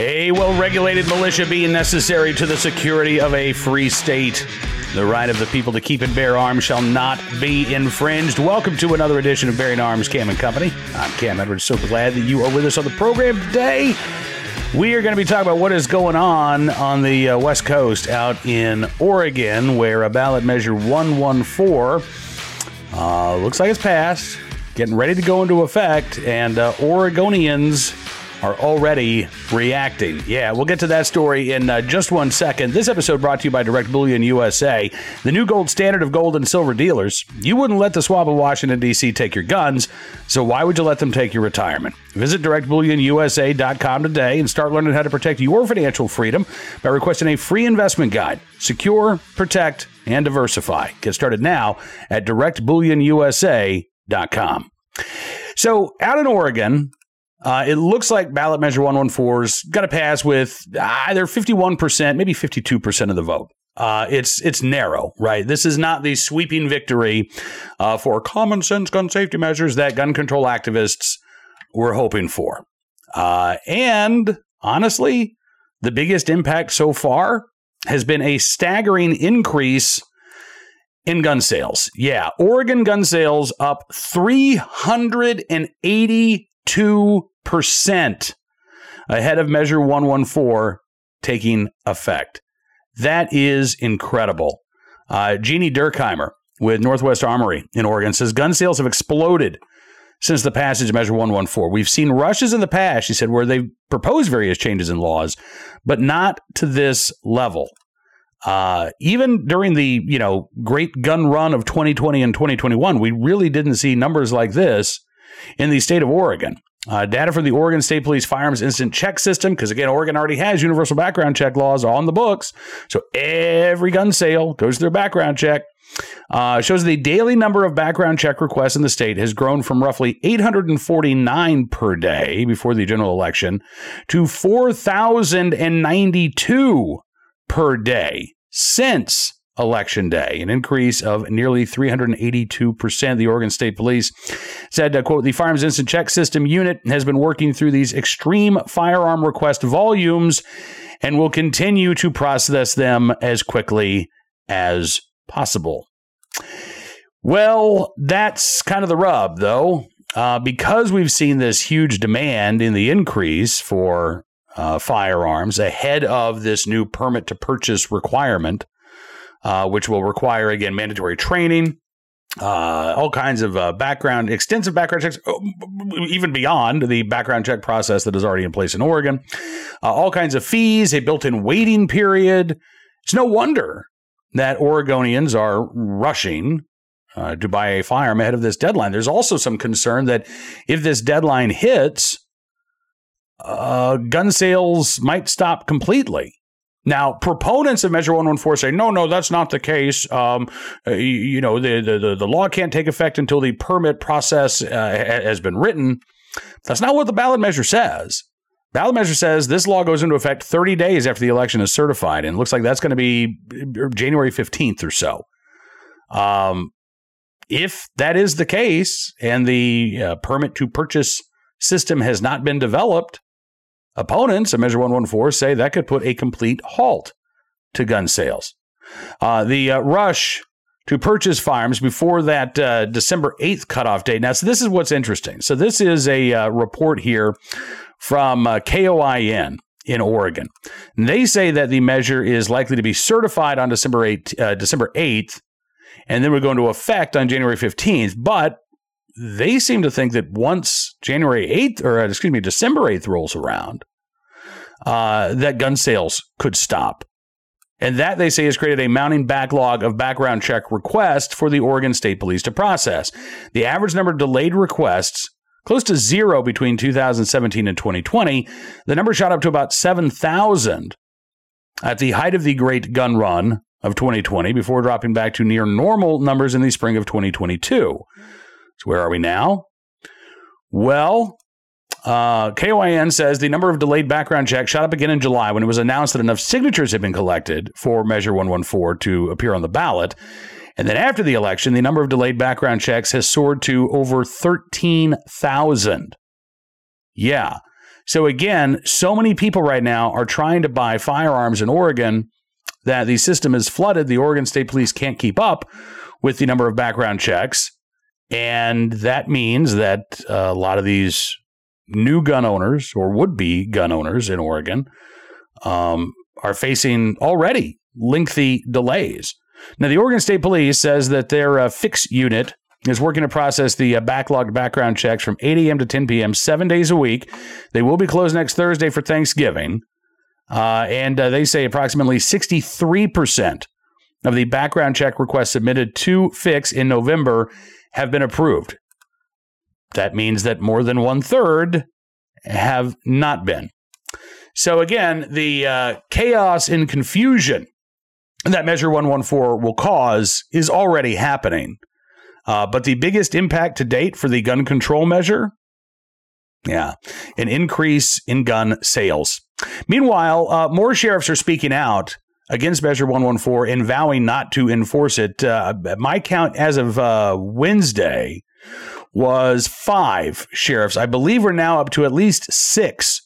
A well regulated militia being necessary to the security of a free state. The right of the people to keep and bear arms shall not be infringed. Welcome to another edition of Bearing Arms Cam and Company. I'm Cam Edwards. So glad that you are with us on the program today. We are going to be talking about what is going on on the uh, West Coast out in Oregon, where a ballot measure 114 uh, looks like it's passed, getting ready to go into effect, and uh, Oregonians are already reacting. Yeah, we'll get to that story in uh, just one second. This episode brought to you by Direct Bullion USA, the new gold standard of gold and silver dealers. You wouldn't let the swab of Washington, D.C. take your guns, so why would you let them take your retirement? Visit directbullionusa.com today and start learning how to protect your financial freedom by requesting a free investment guide. Secure, protect, and diversify. Get started now at directbullionusa.com. So, out in Oregon, uh, it looks like ballot measure 114's got to pass with either 51%, maybe 52% of the vote. Uh, it's it's narrow, right? This is not the sweeping victory uh, for common sense gun safety measures that gun control activists were hoping for. Uh, and honestly, the biggest impact so far has been a staggering increase in gun sales. Yeah, Oregon gun sales up 382% ahead of Measure 114 taking effect. That is incredible. Uh, Jeannie Durkheimer with Northwest Armory in Oregon says gun sales have exploded since the passage of Measure 114. We've seen rushes in the past, she said, where they've proposed various changes in laws, but not to this level. Uh, even during the you know great gun run of 2020 and 2021, we really didn't see numbers like this in the state of Oregon. Uh, data from the Oregon State Police Firearms Instant Check System, because again, Oregon already has universal background check laws on the books. So every gun sale goes through a background check. Uh, shows the daily number of background check requests in the state has grown from roughly 849 per day before the general election to 4,092 per day since election day, an increase of nearly 382%. The Oregon State Police said, uh, quote, the Firearms Instant Check System unit has been working through these extreme firearm request volumes and will continue to process them as quickly as possible. Well, that's kind of the rub, though. Uh, because we've seen this huge demand in the increase for uh, firearms ahead of this new permit to purchase requirement, uh, which will require, again, mandatory training, uh, all kinds of uh, background, extensive background checks, oh, even beyond the background check process that is already in place in Oregon, uh, all kinds of fees, a built in waiting period. It's no wonder that Oregonians are rushing uh, to buy a firearm ahead of this deadline. There's also some concern that if this deadline hits, uh, gun sales might stop completely. Now, proponents of Measure 114 say, no, no, that's not the case. Um, you, know, the, the, the law can't take effect until the permit process uh, has been written. That's not what the ballot measure says. Ballot measure says this law goes into effect 30 days after the election is certified, and it looks like that's going to be January 15th or so. Um, if that is the case and the uh, permit to purchase system has not been developed, opponents of Measure 114 say that could put a complete halt to gun sales. Uh, the uh, rush to purchase firearms before that uh, December 8th cutoff date. Now, so this is what's interesting. So, this is a uh, report here from uh, KOIN in Oregon. And they say that the measure is likely to be certified on December 8th, uh, December 8th and then would go into effect on January 15th. But they seem to think that once January 8th, or uh, excuse me, December 8th rolls around, uh, that gun sales could stop. And that, they say, has created a mounting backlog of background check requests for the Oregon State Police to process. The average number of delayed requests close to zero between 2017 and 2020. The number shot up to about 7,000 at the height of the Great Gun Run of 2020 before dropping back to near normal numbers in the spring of 2022. So, where are we now? Well, uh, KOIN says the number of delayed background checks shot up again in July when it was announced that enough signatures had been collected for Measure 114 to appear on the ballot. And then after the election, the number of delayed background checks has soared to over 13,000. Yeah. So again, so many people right now are trying to buy firearms in Oregon that the system is flooded. The Oregon State Police can't keep up with the number of background checks. And that means that a lot of these new gun owners or would be gun owners in Oregon um, are facing already lengthy delays. Now, the Oregon State Police says that their uh, FICS unit is working to process the uh, backlogged background checks from 8 a.m. to 10 p.m., seven days a week. They will be closed next Thursday for Thanksgiving. Uh, and uh, they say approximately 63% of the background check requests submitted to FICS in November have been approved. That means that more than one third have not been. So, again, the uh, chaos and confusion that Measure 114 will cause is already happening. Uh, but the biggest impact to date for the gun control measure yeah, an increase in gun sales. Meanwhile, uh, more sheriffs are speaking out against Measure 114 and vowing not to enforce it. Uh, my count as of uh, Wednesday was five sheriffs. I believe we're now up to at least six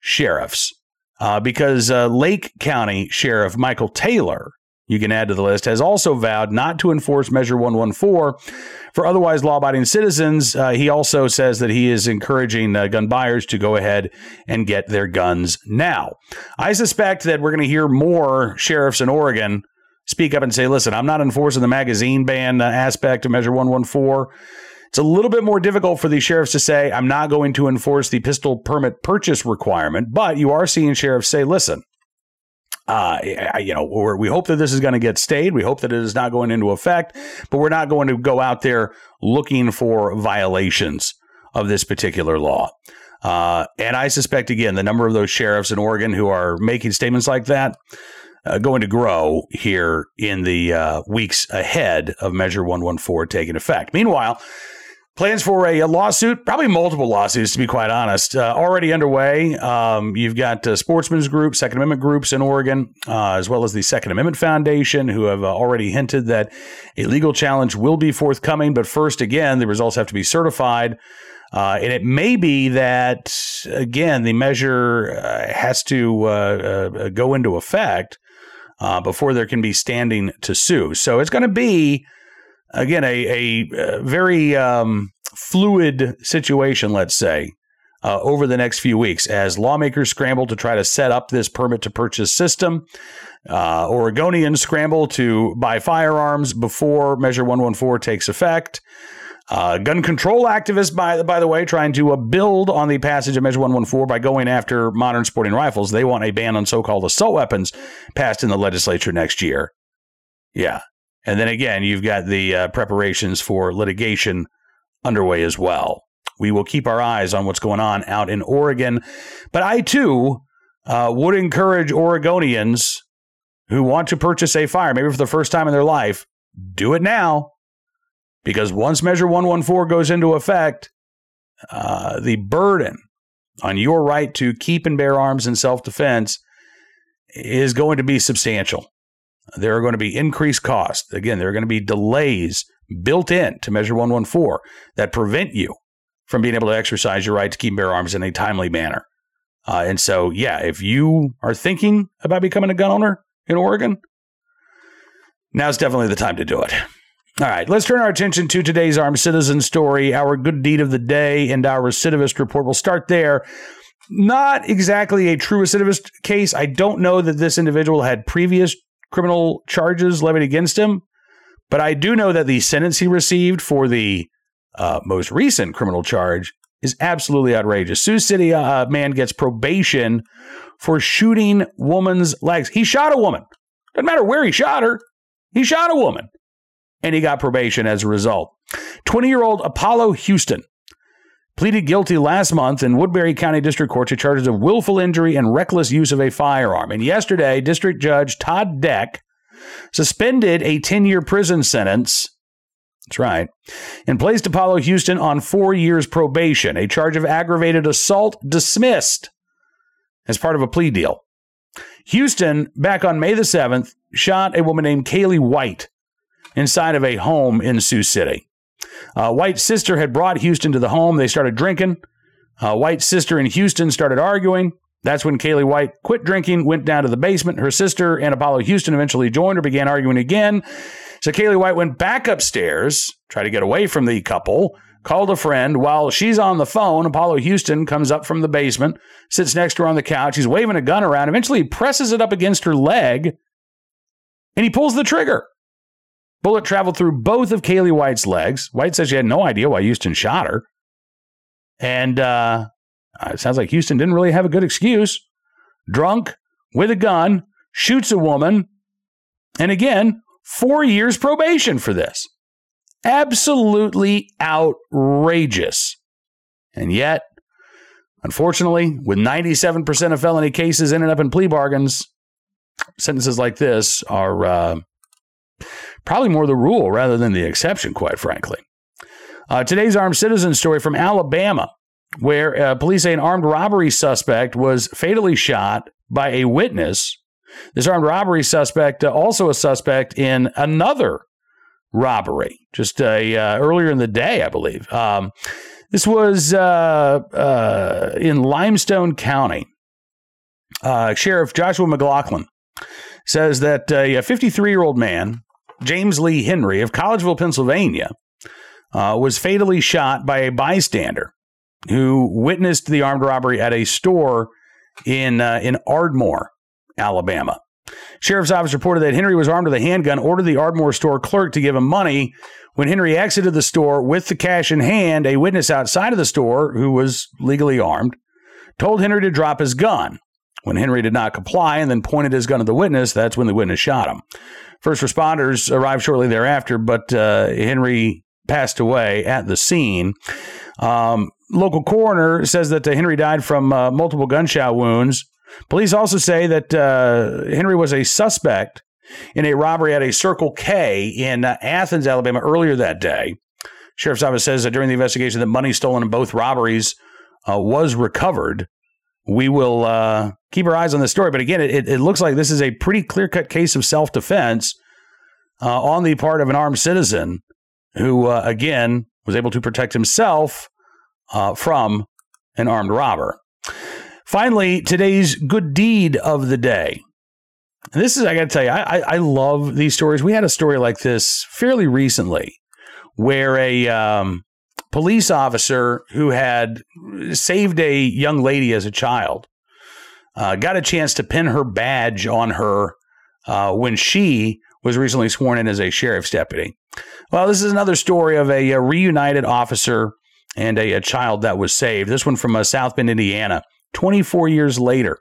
sheriffs uh, because uh, Lake County Sheriff Michael Taylor you can add to the list, has also vowed not to enforce Measure 114 for otherwise law abiding citizens. Uh, he also says that he is encouraging uh, gun buyers to go ahead and get their guns now. I suspect that we're going to hear more sheriffs in Oregon speak up and say, listen, I'm not enforcing the magazine ban uh, aspect of Measure 114. It's a little bit more difficult for these sheriffs to say, I'm not going to enforce the pistol permit purchase requirement, but you are seeing sheriffs say, listen, uh, you know, we hope that this is going to get stayed. We hope that it is not going into effect, but we're not going to go out there looking for violations of this particular law. Uh, and I suspect, again, the number of those sheriffs in Oregon who are making statements like that uh, going to grow here in the uh, weeks ahead of Measure 114 taking effect. Meanwhile, Plans for a, a, lawsuit, probably multiple lawsuits, to be quite honest, uh, already underway. Um, you've got uh, sportsmen's groups, Second Amendment groups in Oregon, uh, as well as the Second Amendment Foundation, who have uh, already hinted that a legal challenge will be forthcoming. But first, again, the results have to be certified. Uh, and it may be that, again, the measure uh, has to go into effect before there can be standing to sue. So it's going to be again, a, a, very um, fluid situation, let's say, uh, over the next few weeks as lawmakers scramble to try to set up this permit to purchase system. Uh, Oregonians scramble to buy firearms before Measure 114 takes effect. Uh, gun control activists, by, by the way, trying to uh, build on the passage of Measure 114 by going after modern sporting rifles. They want a ban on so called assault weapons passed in the legislature next year. Yeah, and then again, you've got the uh, preparations for litigation underway as well. We will keep our eyes on what's going on out in Oregon. But I too uh, would encourage Oregonians who want to purchase a fire, maybe for the first time in their life, do it now. Because once Measure 114 goes into effect, uh, the burden on your right to keep and bear arms in self defense is going to be substantial. There are going to be increased costs. Again, there are going to be delays built in to Measure 114 that prevent you from being able to exercise your right to keep and bear arms in a timely manner. Uh, and so, yeah, if you are thinking about becoming a gun owner in Oregon, now's definitely the time to do it. All right, let's turn our attention to today's armed citizen story, our good deed of the day, and our recidivist report. We'll start there. Not exactly a true recidivist case. I don't know that this individual had previous criminal charges levied against him. But I do know that the sentence he received for the uh, most recent criminal charge is absolutely outrageous. Sioux City uh, man gets probation for shooting woman's legs. He shot a woman. Doesn't matter where he shot her. He shot a woman. And he got probation as a result. 20 year old Apollo Houston pleaded guilty last month in Woodbury County District Court to charges of willful injury and reckless use of a firearm. And yesterday, District Judge Todd Deck suspended a 10 year prison sentence. That's right. And placed Apollo Houston on four years probation, a charge of aggravated assault dismissed as part of a plea deal. Houston, back on May the 7th, shot a woman named Kaylee White inside of a home in Sioux City. Uh, White's sister had brought Houston to the home. They started drinking. Uh, White's sister in Houston started arguing. That's when Kaylee White quit drinking, went down to the basement. Her sister and Apollo Houston eventually joined her, began arguing again. So Kaylee White went back upstairs, tried to get away from the couple, called a friend. While she's on the phone, Apollo Houston comes up from the basement, sits next to her on the couch. He's waving a gun around. Eventually, he presses it up against her leg and he pulls the trigger. Bullet traveled through both of Kaylee White's legs. White says she had no idea why Houston shot her. And uh, it sounds like Houston didn't really have a good excuse. Drunk, with a gun, shoots a woman. And again, four years probation for this. Absolutely outrageous. And yet, unfortunately, with 97% of felony cases ending up in plea bargains, sentences like this are uh, probably more the rule rather than the exception, quite frankly. Uh, today's armed citizen story from Alabama, where uh, police say an armed robbery suspect was fatally shot by a witness. This armed robbery suspect, uh, also a suspect in another robbery, just a, uh, earlier in the day, I believe. Um, this was uh, uh, in Limestone County. Sheriff Joshua McLaughlin says that a 53 year old man, James Lee Henry of Collegeville, Pennsylvania, uh, was fatally shot by a bystander who witnessed the armed robbery at a store in uh, in Ardmore, Alabama. Sheriff's office reported that Henry was armed with a handgun, ordered the Ardmore store clerk to give him money. When Henry exited the store with the cash in hand, a witness outside of the store, who was legally armed, told Henry to drop his gun. When Henry did not comply and then pointed his gun at the witness, that's when the witness shot him. First responders arrived shortly thereafter, but uh, Henry passed away at the scene. Um, local coroner says that uh, Henry died from uh, multiple gunshot wounds. Police also say that uh, Henry was a suspect in a robbery at a Circle K in uh, Athens, Alabama, earlier that day. Sheriff's office says that during the investigation, that money stolen in both robberies uh, was recovered. We will uh, keep our eyes on this story, but again, it, it looks like this is a pretty clear cut case of self defense on the part of an armed citizen who, uh, again, was able to protect himself uh, from an armed robber. Finally, today's good deed of the day. And this is, I got to tell you, I, I, love these stories. We had a story like this fairly recently where a um, police officer who had saved a young lady as a child uh, got a chance to pin her badge on her uh, when she was recently sworn in as a sheriff's deputy. Well, this is another story of a, a reunited officer and a, a, child that was saved. This one from uh, South Bend, Indiana. 24 years later,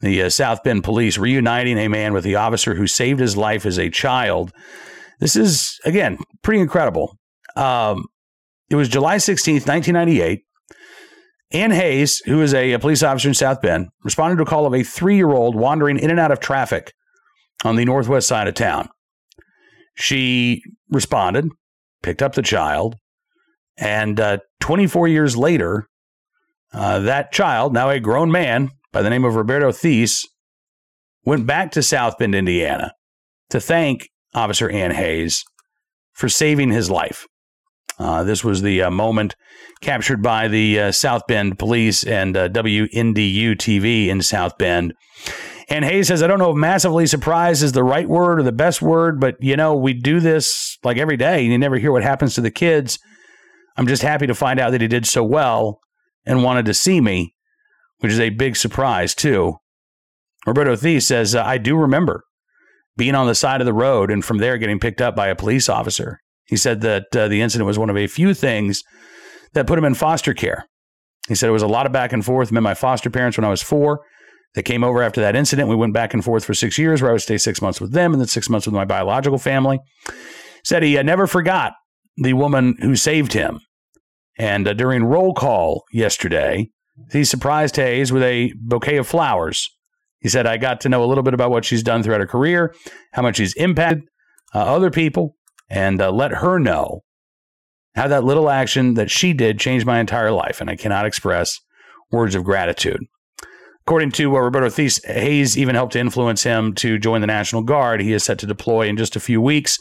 the uh, South Bend police reuniting a man with the officer who saved his life as a child. This is, again, pretty incredible. Um, it was July 16th, 1998. Ann Hayes, who is a, a police officer in South Bend, responded to a call of a three year old wandering in and out of traffic on the northwest side of town. She responded, picked up the child, and uh, 24 years later, uh, that child, now a grown man by the name of Roberto Thies, went back to South Bend, Indiana to thank Officer Ann Hayes for saving his life. Uh, this was the uh, moment captured by the uh, South Bend Police and uh, WNDU TV in South Bend. And Hayes says, I don't know if massively surprised is the right word or the best word, but you know, we do this like every day and you never hear what happens to the kids. I'm just happy to find out that he did so well and wanted to see me, which is a big surprise, too. Roberto Thies says, I do remember being on the side of the road and from there getting picked up by a police officer. He said that uh, the incident was one of a few things that put him in foster care. He said it was a lot of back and forth. Met my foster parents when I was four. They came over after that incident. We went back and forth for six years, where I would stay six months with them and then six months with my biological family. Said he uh, never forgot the woman who saved him. And uh, during roll call yesterday, he surprised Hayes with a bouquet of flowers. He said, I got to know a little bit about what she's done throughout her career, how much she's impacted uh, other people, and uh, let her know how that little action that she did changed my entire life. And I cannot express words of gratitude. According to uh, Roberto Thies, Hayes even helped to influence him to join the National Guard. He is set to deploy in just a few weeks.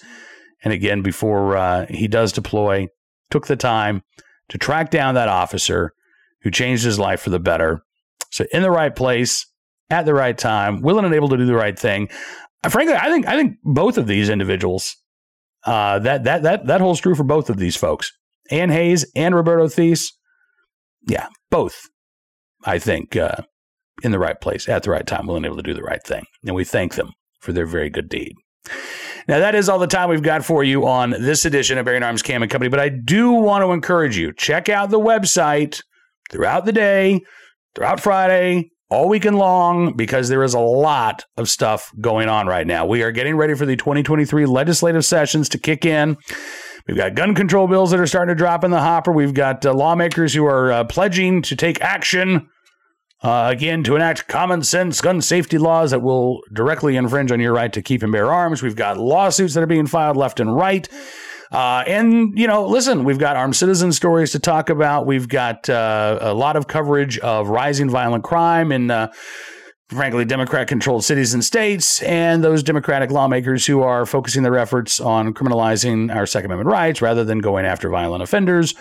And again, before uh, he does deploy, took the time to track down that officer who changed his life for the better. So in the right place at the right time, willing and able to do the right thing. Uh, frankly, I think I think both of these individuals uh, that that that that holds true for both of these folks, Anne Hayes and Roberto Thies. Yeah, both. I think uh, in the right place at the right time, willing able to do the right thing, and we thank them for their very good deed. Now, that is all the time we've got for you on this edition of Bearing Arms Cam and Company, but I do want to encourage you check out the website throughout the day, throughout Friday, all weekend long, because there is a lot of stuff going on right now. We are getting ready for the 2023 legislative sessions to kick in. We've got gun control bills that are starting to drop in the hopper. We've got uh, lawmakers who are uh, pledging to take action uh, again, to enact common sense gun safety laws that will directly infringe on your right to keep and bear arms. We've got lawsuits that are being filed left and right. Uh, and, you know, listen, we've got armed citizen stories to talk about. We've got uh, a lot of coverage of rising violent crime in, uh, frankly, Democrat controlled cities and states, and those Democratic lawmakers who are focusing their efforts on criminalizing our Second Amendment rights rather than going after violent offenders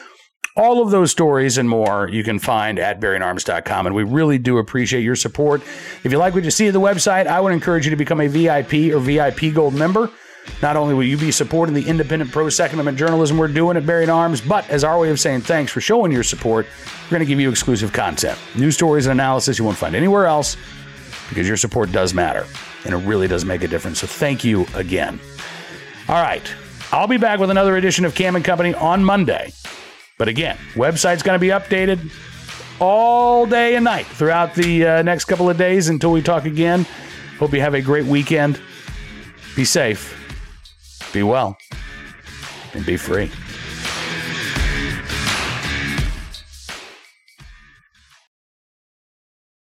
all of those stories and more you can find at bearingarms.com. And we really do appreciate your support. If you like what you see at the website, I would encourage you to become a VIP or VIP Gold member. Not only will you be supporting the independent pro Second Amendment journalism we're doing at Bearing Arms, but as our way of saying thanks for showing your support, we're going to give you exclusive content, news stories and analysis you won't find anywhere else because your support does matter and it really does make a difference. So thank you again. All right. I'll be back with another edition of Cam and Company on Monday. But again, website's going to be updated all day and night throughout the uh, next couple of days until we talk again. Hope you have a great weekend. Be safe, be well, and be free.